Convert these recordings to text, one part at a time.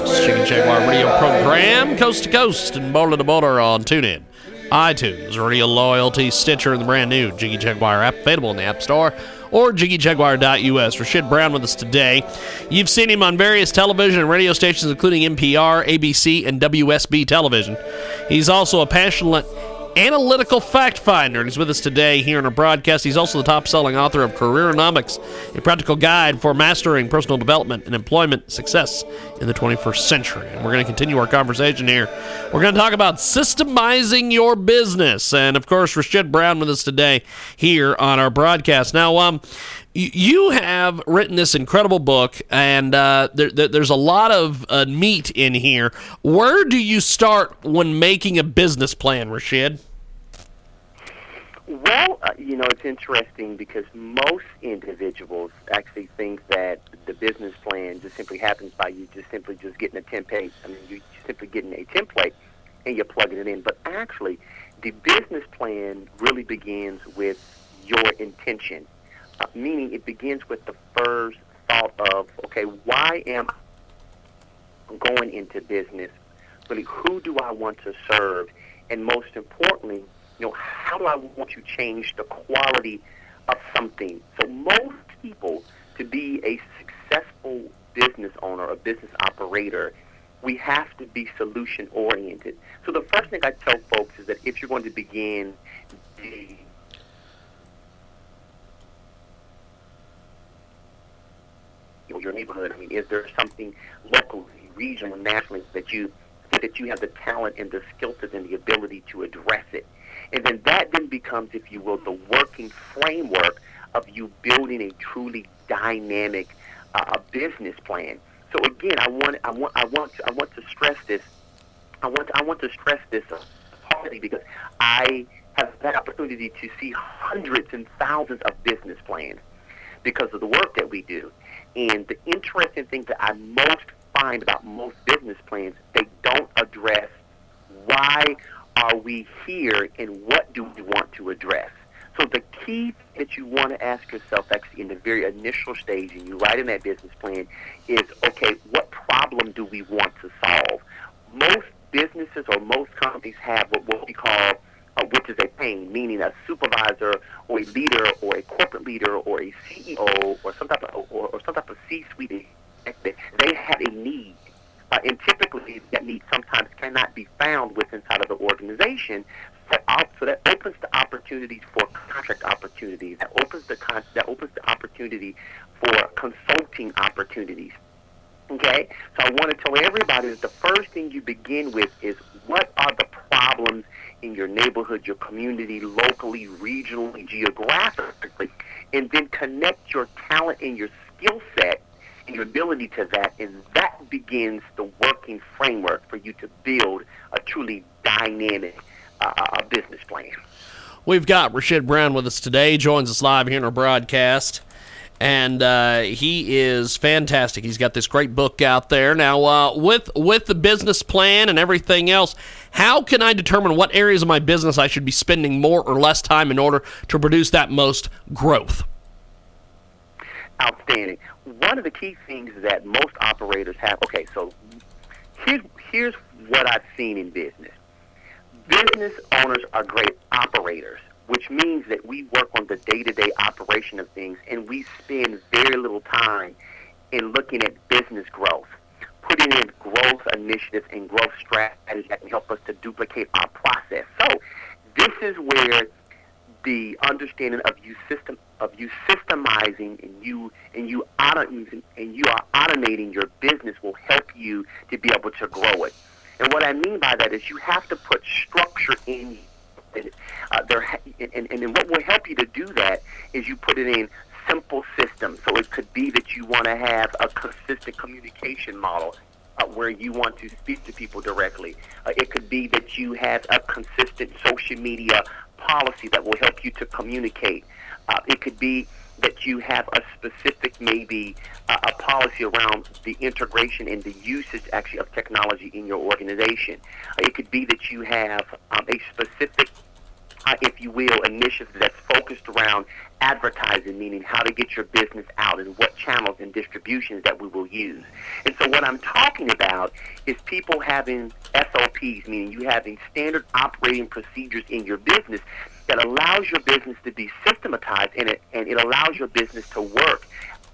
Chicken Jaguar radio program, coast to coast and border to border on TuneIn, iTunes, Radio Loyalty, Stitcher, and the brand new Jiggy Jaguar app available in the App Store or jiggyjaguar.us. Rashid Brown with us today. You've seen him on various television and radio stations, including NPR, ABC, and WSB television. He's also a passionate analytical fact finder. And he's with us today here in our broadcast. He's also the top selling author of Careergonomics, a practical guide for mastering personal development and employment success in the 21st century. And we're going to continue our conversation here. We're going to talk about systemizing your business. And of course, Rashid Brown with us today here on our broadcast. Now, um, you have written this incredible book, and uh, there, there's a lot of uh, meat in here. Where do you start when making a business plan, Rashid? Well, uh, you know, it's interesting because most individuals actually think that the business plan just simply happens by you just simply just getting a template. I mean, you simply getting a template and you're plugging it in. But actually, the business plan really begins with your intention, uh, meaning it begins with the first thought of, okay, why am I going into business? Really, who do I want to serve? And most importantly, you know, how do I want to change the quality of something? So most people, to be a successful business owner, a business operator, we have to be solution oriented. So the first thing I tell folks is that if you're going to begin the you know, your neighborhood, I mean, is there something locally, regionally, nationally that you that you have the talent and the skill set and the ability to address it? And then that then becomes, if you will, the working framework of you building a truly dynamic uh, business plan. So again, I want, I want, I want, I want to stress this. I want, I want to stress this partly because I have that opportunity to see hundreds and thousands of business plans because of the work that we do. And the interesting thing that I most find about most business plans, they don't address why are we here and what do we want to address? So the key that you want to ask yourself actually in the very initial stage and you write in that business plan is, okay, what problem do we want to solve? Most businesses or most companies have what, we call uh, which is a pain, meaning a supervisor or a leader or a corporate leader or a CEO or some type of or, or some type of C-suite. They have a need uh, and typically, that need sometimes cannot be found within inside of the organization. So, so that opens the opportunities for contract opportunities. That opens the con- that opens the opportunity for consulting opportunities. Okay, so I want to tell everybody that the first thing you begin with is what are the problems in your neighborhood, your community, locally, regionally, geographically, and then connect your talent and your skill set ability to that, and that begins the working framework for you to build a truly dynamic uh, uh, business plan. We've got Rashid Brown with us today. Joins us live here in our broadcast, and uh, he is fantastic. He's got this great book out there now. Uh, with with the business plan and everything else, how can I determine what areas of my business I should be spending more or less time in order to produce that most growth? Outstanding one of the key things that most operators have. Okay, so here's here's what I've seen in business. Business owners are great operators, which means that we work on the day-to-day operation of things, and we spend very little time in looking at business growth, putting in growth initiatives and growth strategies that can help us to duplicate our process. So this is where the understanding of you system of you systemizing and you and you auto, and you are automating your business will help you to be able to grow it. And what I mean by that is you have to put structure in. Uh, there, and, and, and what will help you to do that is you put it in simple systems. So it could be that you want to have a consistent communication model. Uh, where you want to speak to people directly. Uh, it could be that you have a consistent social media policy that will help you to communicate. Uh, it could be that you have a specific, maybe uh, a policy around the integration and the usage actually of technology in your organization. It could be that you have um, a specific uh, if you will, initiative that's focused around advertising, meaning how to get your business out and what channels and distributions that we will use. And so what I'm talking about is people having SOPs, meaning you having standard operating procedures in your business that allows your business to be systematized and it, and it allows your business to work,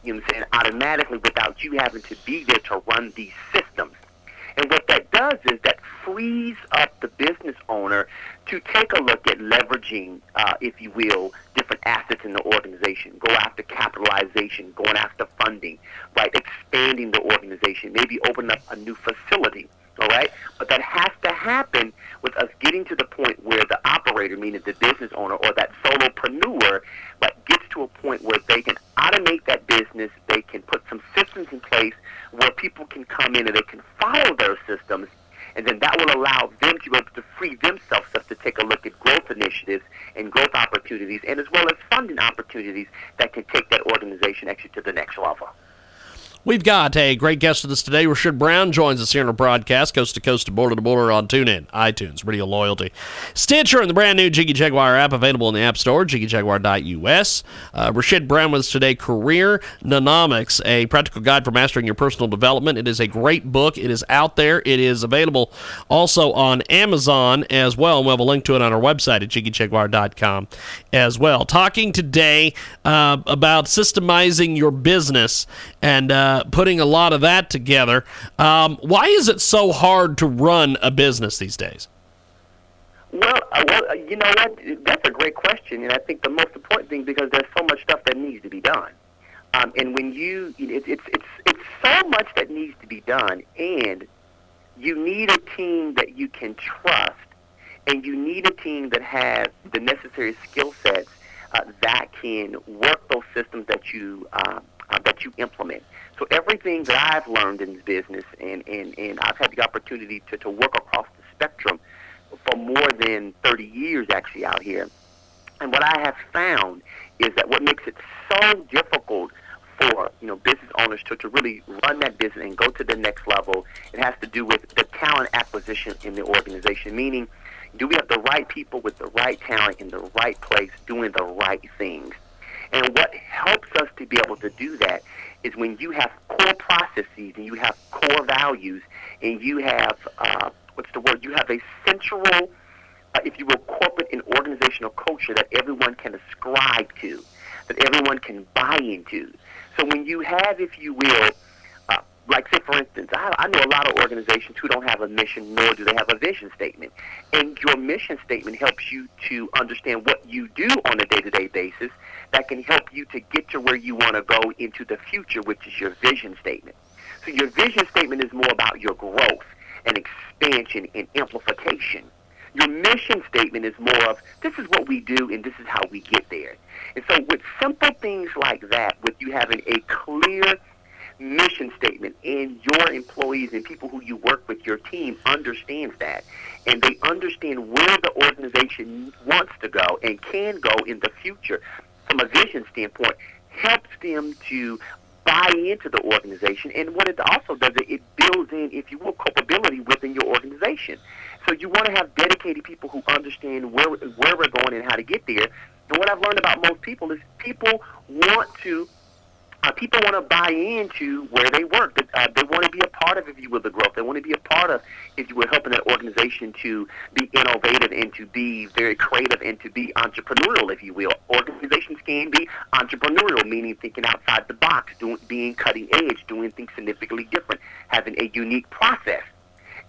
you know what I'm saying, automatically without you having to be there to run these systems. And what that does is that frees up the business owner to take a look at leveraging, uh, if you will, different assets in the organization. Go after capitalization, going after funding, right? Expanding the organization, maybe open up a new facility. All right, but that has to happen with us getting to the point where the operator, meaning the business owner or that solopreneur, but gets to a point where they can automate that business, they can put some systems in place where people can come in and they can follow those systems and then that will allow them to be able to free themselves up to take a look at growth initiatives and growth opportunities, and as well as funding opportunities that can take that organization actually to the next level. We've got a great guest with us today. Rashid Brown joins us here on our broadcast, coast to coast to border to border on TuneIn, iTunes, Radio Loyalty, Stitcher, and the brand new Jiggy Jaguar app available in the App Store, jiggyjaguar.us. Uh, Rashid Brown with us today, Career Nonomics, a practical guide for mastering your personal development. It is a great book. It is out there. It is available also on Amazon as well. And we'll have a link to it on our website at jiggyjaguar.com as well. Talking today uh, about systemizing your business and uh, putting a lot of that together. Um, why is it so hard to run a business these days? Well, uh, well, uh, you know what? That's a great question, and I think the most important thing because there's so much stuff that needs to be done. Um, and when you, it, it's it's it's so much that needs to be done, and you need a team that you can trust, and you need a team that has the necessary skill sets uh, that can work those systems that you uh, uh, that you implement. So everything that I've learned in this business, and, and, and I've had the opportunity to, to work across the spectrum for more than 30 years actually out here. And what I have found is that what makes it so difficult for you know business owners to, to really run that business and go to the next level, it has to do with the talent acquisition in the organization. Meaning, do we have the right people with the right talent in the right place doing the right things? And what helps us to be able to do that is when you have core processes and you have core values and you have uh, what's the word? You have a central, uh, if you will, corporate and organizational culture that everyone can ascribe to, that everyone can buy into. So when you have, if you will, like say for instance, I, I know a lot of organizations who don't have a mission, nor do they have a vision statement. And your mission statement helps you to understand what you do on a day-to-day basis that can help you to get to where you want to go into the future, which is your vision statement. So your vision statement is more about your growth and expansion and amplification. Your mission statement is more of this is what we do and this is how we get there. And so with simple things like that, with you having a clear mission statement and your employees and people who you work with, your team understands that. And they understand where the organization wants to go and can go in the future from a vision standpoint, helps them to buy into the organization. And what it also does, it builds in, if you will, culpability within your organization. So you want to have dedicated people who understand where where we're going and how to get there. And what I've learned about most people is people want to uh, people want to buy into where they work. Uh, they want to be a part of, if you will, the growth. They want to be a part of, if you will, helping that organization to be innovative and to be very creative and to be entrepreneurial, if you will. Organizations can be entrepreneurial, meaning thinking outside the box, doing, being cutting edge, doing things significantly different, having a unique process.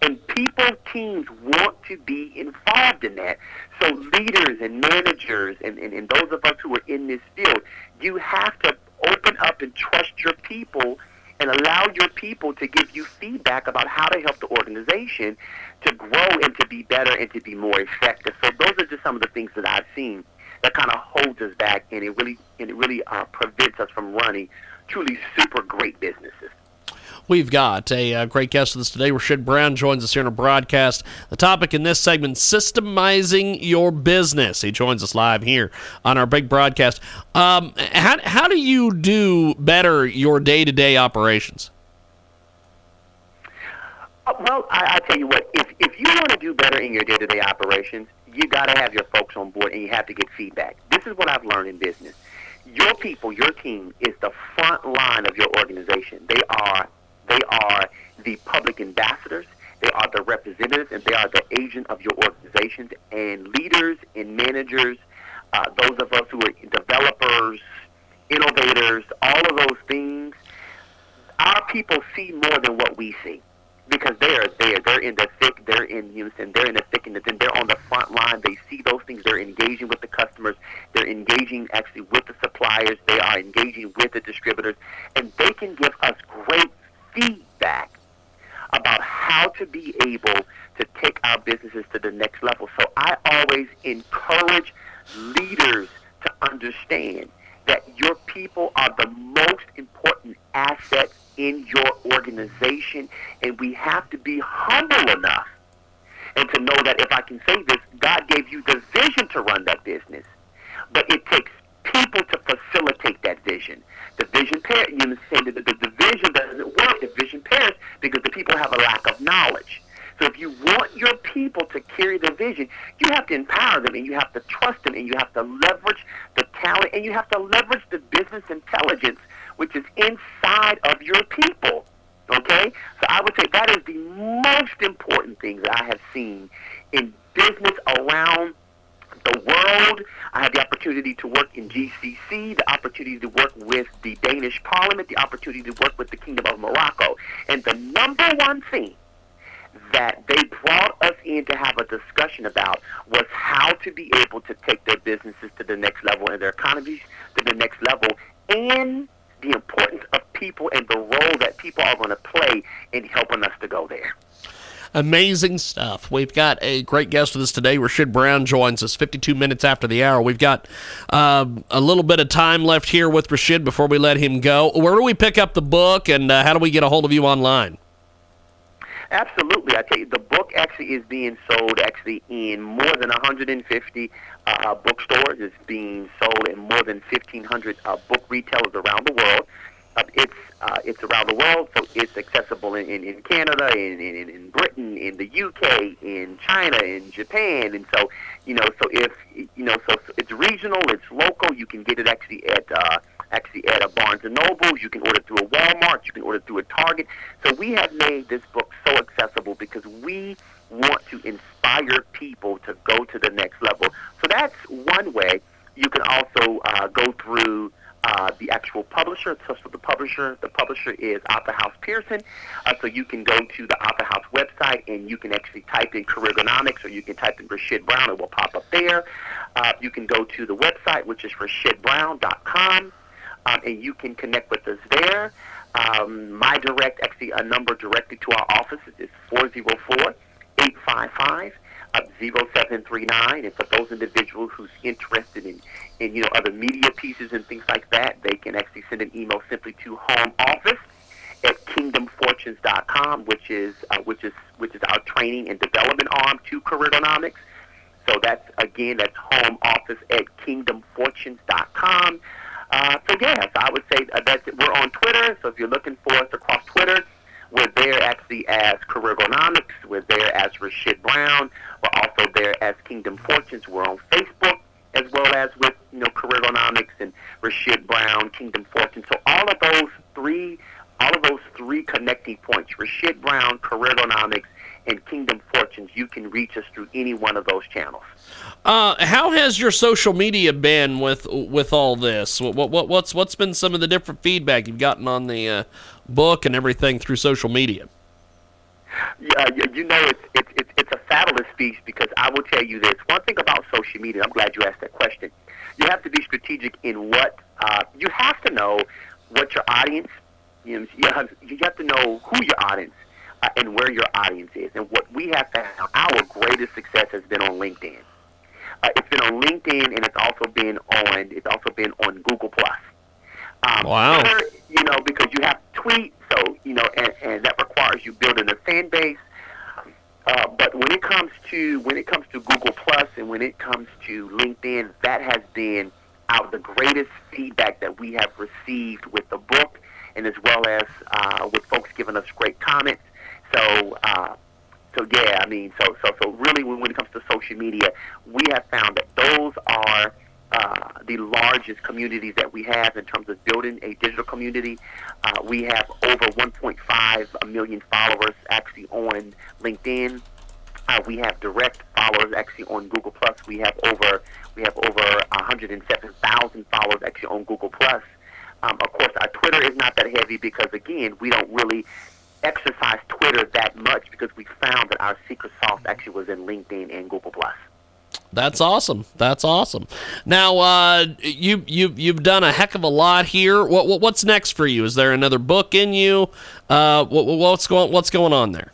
And people, teams want to be involved in that. So leaders and managers and, and, and those of us who are in this field, you have to open up and trust your people and allow your people to give you feedback about how to help the organization to grow and to be better and to be more effective. So those are just some of the things that I've seen that kind of holds us back and it really and it really uh, prevents us from running truly super great businesses. We've got a uh, great guest with us today. Rashid Brown joins us here in a broadcast. The topic in this segment, systemizing your business. He joins us live here on our big broadcast. Um, how, how do you do better your day to day operations? Uh, well, I, I tell you what, if, if you want to do better in your day to day operations, you got to have your folks on board and you have to get feedback. This is what I've learned in business. Your people, your team, is the front line of your organization. They are they are the public ambassadors. They are the representatives, and they are the agent of your organizations. And leaders and managers, uh, those of us who are developers, innovators, all of those things, our people see more than what we see because they are there. They're in the thick. They're in unison. They're in the thick and. They're on the front line. They see those things. They're engaging with the customers. They're engaging actually with the suppliers. They are engaging with the distributors, and they can give us great feedback about how to be able to take our businesses to the next level. So I always encourage leaders to understand that your people are the most important asset in your organization, and we have to be humble enough and to know that if I can say this, God gave you the vision to run that business, but it takes people to facilitate that vision. The vision perish. You understand that the, the, the vision doesn't work. The vision perishes because the people have a lack of knowledge. So if you want your people to carry the vision, you have to empower them and you have to trust them and you have to leverage the talent and you have to leverage the business intelligence which is inside of your people. Okay? So I would say that is the most important thing that I have seen in business around the world. I had the opportunity to work in GCC, the opportunity to work with the Danish Parliament, the opportunity to work with the Kingdom of Morocco. And the number one thing that they brought us in to have a discussion about was how to be able to take their businesses to the next level and their economies to the next level and the importance of people and the role that people are going to play in helping us to go there. Amazing stuff. We've got a great guest with us today. Rashid Brown joins us 52 minutes after the hour. We've got um, a little bit of time left here with Rashid before we let him go. Where do we pick up the book and uh, how do we get a hold of you online? Absolutely. I tell you, the book actually is being sold actually in more than 150 uh, bookstores. It's being sold in more than 1,500 uh, book retailers around the world. It's uh, it's around the world, so it's accessible in, in, in Canada, in, in, in Britain, in the UK, in China, in Japan, and so you know, so if you know, so, so it's regional, it's local. You can get it actually at uh, actually at a Barnes and Noble. You can order through a Walmart. You can order through a Target. So we have made this book so accessible because we want to inspire people to go to the next level. So that's one way. You can also uh, go through uh, the actual publisher. it's So the publisher, the publisher is Author House Pearson. Uh, so you can go to the Author House website and you can actually type in Careergonomics or you can type in Rashid Brown. It will pop up there. Uh, you can go to the website, which is rashidbrown.com, um, and you can connect with us there. Um, my direct, actually, a number directly to our offices is 404 855 0739. And for those individuals who's interested in, in, you know, other media pieces and things like that, they can actually send an email simply to home office at kingdomfortunes.com, which is uh, which is which is our training and development arm to Careergonomics. So that's again that's home office at kingdomfortunes.com. Uh, so yes, I would say that we're on Twitter. So if you're looking for us across Twitter, we're there actually as Careergonomics. We're there as Rashid Brown. We're also there as Kingdom Fortunes. We're on Facebook as well as with you know Careergonomics and Rashid Brown, Kingdom Fortunes. So all of those three, all of those three connecting points, Rashid Brown, Careergonomics, and Kingdom Fortunes, you can reach us through any one of those channels. Uh, how has your social media been with with all this? What, what what's what's been some of the different feedback you've gotten on the uh, book and everything through social media? Yeah, you know it's it's it's it's a fabulous piece because I will tell you this. One thing about social media, I'm glad you asked that question. You have to be strategic in what uh, you have to know what your audience. You know, you have, you have to know who your audience and where your audience is. And what we have found, our greatest success has been on LinkedIn. Uh, it's been on LinkedIn, and it's also been on it's also been on Google Plus. Um, wow. Twitter, you know, because you have tweet. So you know, and, and that requires you building a fan base. Uh, but when it comes to when it comes to Google Plus and when it comes to LinkedIn, that has been out the greatest feedback that we have received with the book, and as well as uh, with folks giving us great comments. So, uh, so yeah, I mean, so so so really, when, when it comes to social media, we have found that those are uh, the largest communities that we have in terms of building a digital community. Uh, we have over 1.5 million followers actually on LinkedIn. Uh, we have direct followers actually on Google Plus. We have over we have over 107,000 followers actually on Google Plus. Um, of course, our Twitter is not that heavy because again, we don't really exercise Twitter that much because we found that our secret sauce actually was in LinkedIn and Google Plus. That's awesome. That's awesome. Now, uh, you you you've done a heck of a lot here. What, what what's next for you? Is there another book in you? Uh, what, what's going what's going on there?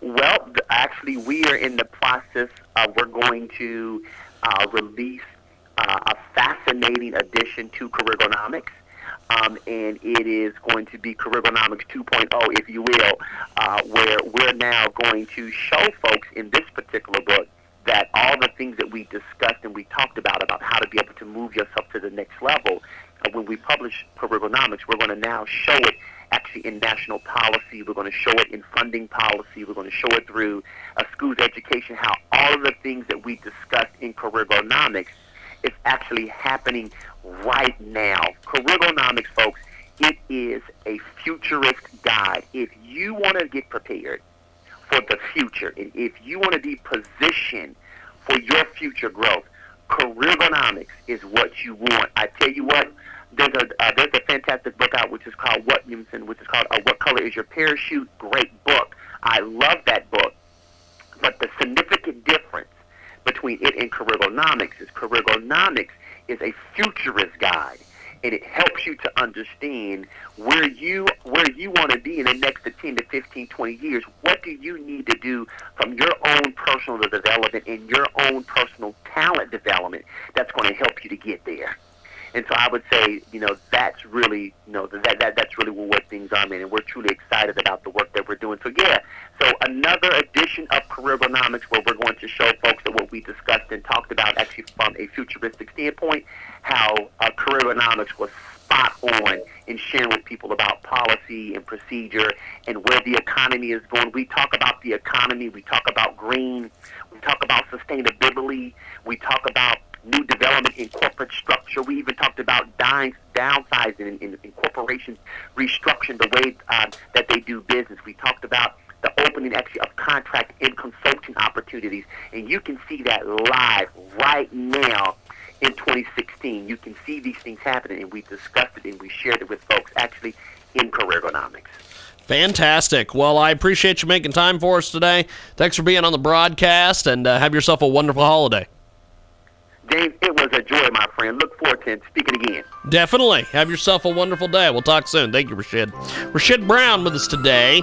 Well, actually, we are in the process. Of, we're going to uh, release uh, a fascinating addition to Careergonomics. Um, and it is going to be Careergonomics 2.0, if you will, uh, where we're now going to show folks in this particular book that all the things that we discussed and we talked about about how to be able to move yourself to the next level, uh, when we publish Careergonomics, we're going to now show it actually in national policy. We're going to show it in funding policy. We're going to show it through a school's education, how all of the things that we discussed in Careergonomics is actually happening right now. Careergonomics, folks, it is a futurist guide. If you want to get prepared for the future, and if you want to be positioned for your future growth, Careergonomics is what you want. I tell you what, there's a uh, there's a fantastic book out which is called What Williamson, which is called uh, What Color Is Your Parachute? Great book. I love that book. But the significant difference between it and Careergonomics is Careergonomics is a futurist guide and it helps you to understand where you where you want to be in the next 10 to 15 20 years. What do you need to do from your own personal development and your own personal talent development that's going to help you to get there and so I would say, you know, that's really, you know, that, that that's really what things are, man. And we're truly excited about the work that we're doing. So yeah, so another edition of Careergonomics where we're going to show folks that what we discussed and talked about actually from a futuristic standpoint, how uh, Careergonomics was spot on in sharing with people about policy and procedure and where the economy is going. We talk about the economy. We talk about green. We talk about sustainability. We talk about new development in corporate structure. We even talked about dying, downsizing in, corporations, restructuring the way uh, that they do business. We talked about the opening actually of contract and consulting opportunities, and you can see that live right now in 2016. You can see these things happening, and we discussed it and we shared it with folks actually in Careergonomics. Fantastic. Well, I appreciate you making time for us today. Thanks for being on the broadcast, and uh, have yourself a wonderful holiday. James, it was a joy, my friend. Look forward to speaking again. Definitely. Have yourself a wonderful day. We'll talk soon. Thank you, Rashid. Rashid Brown with us today.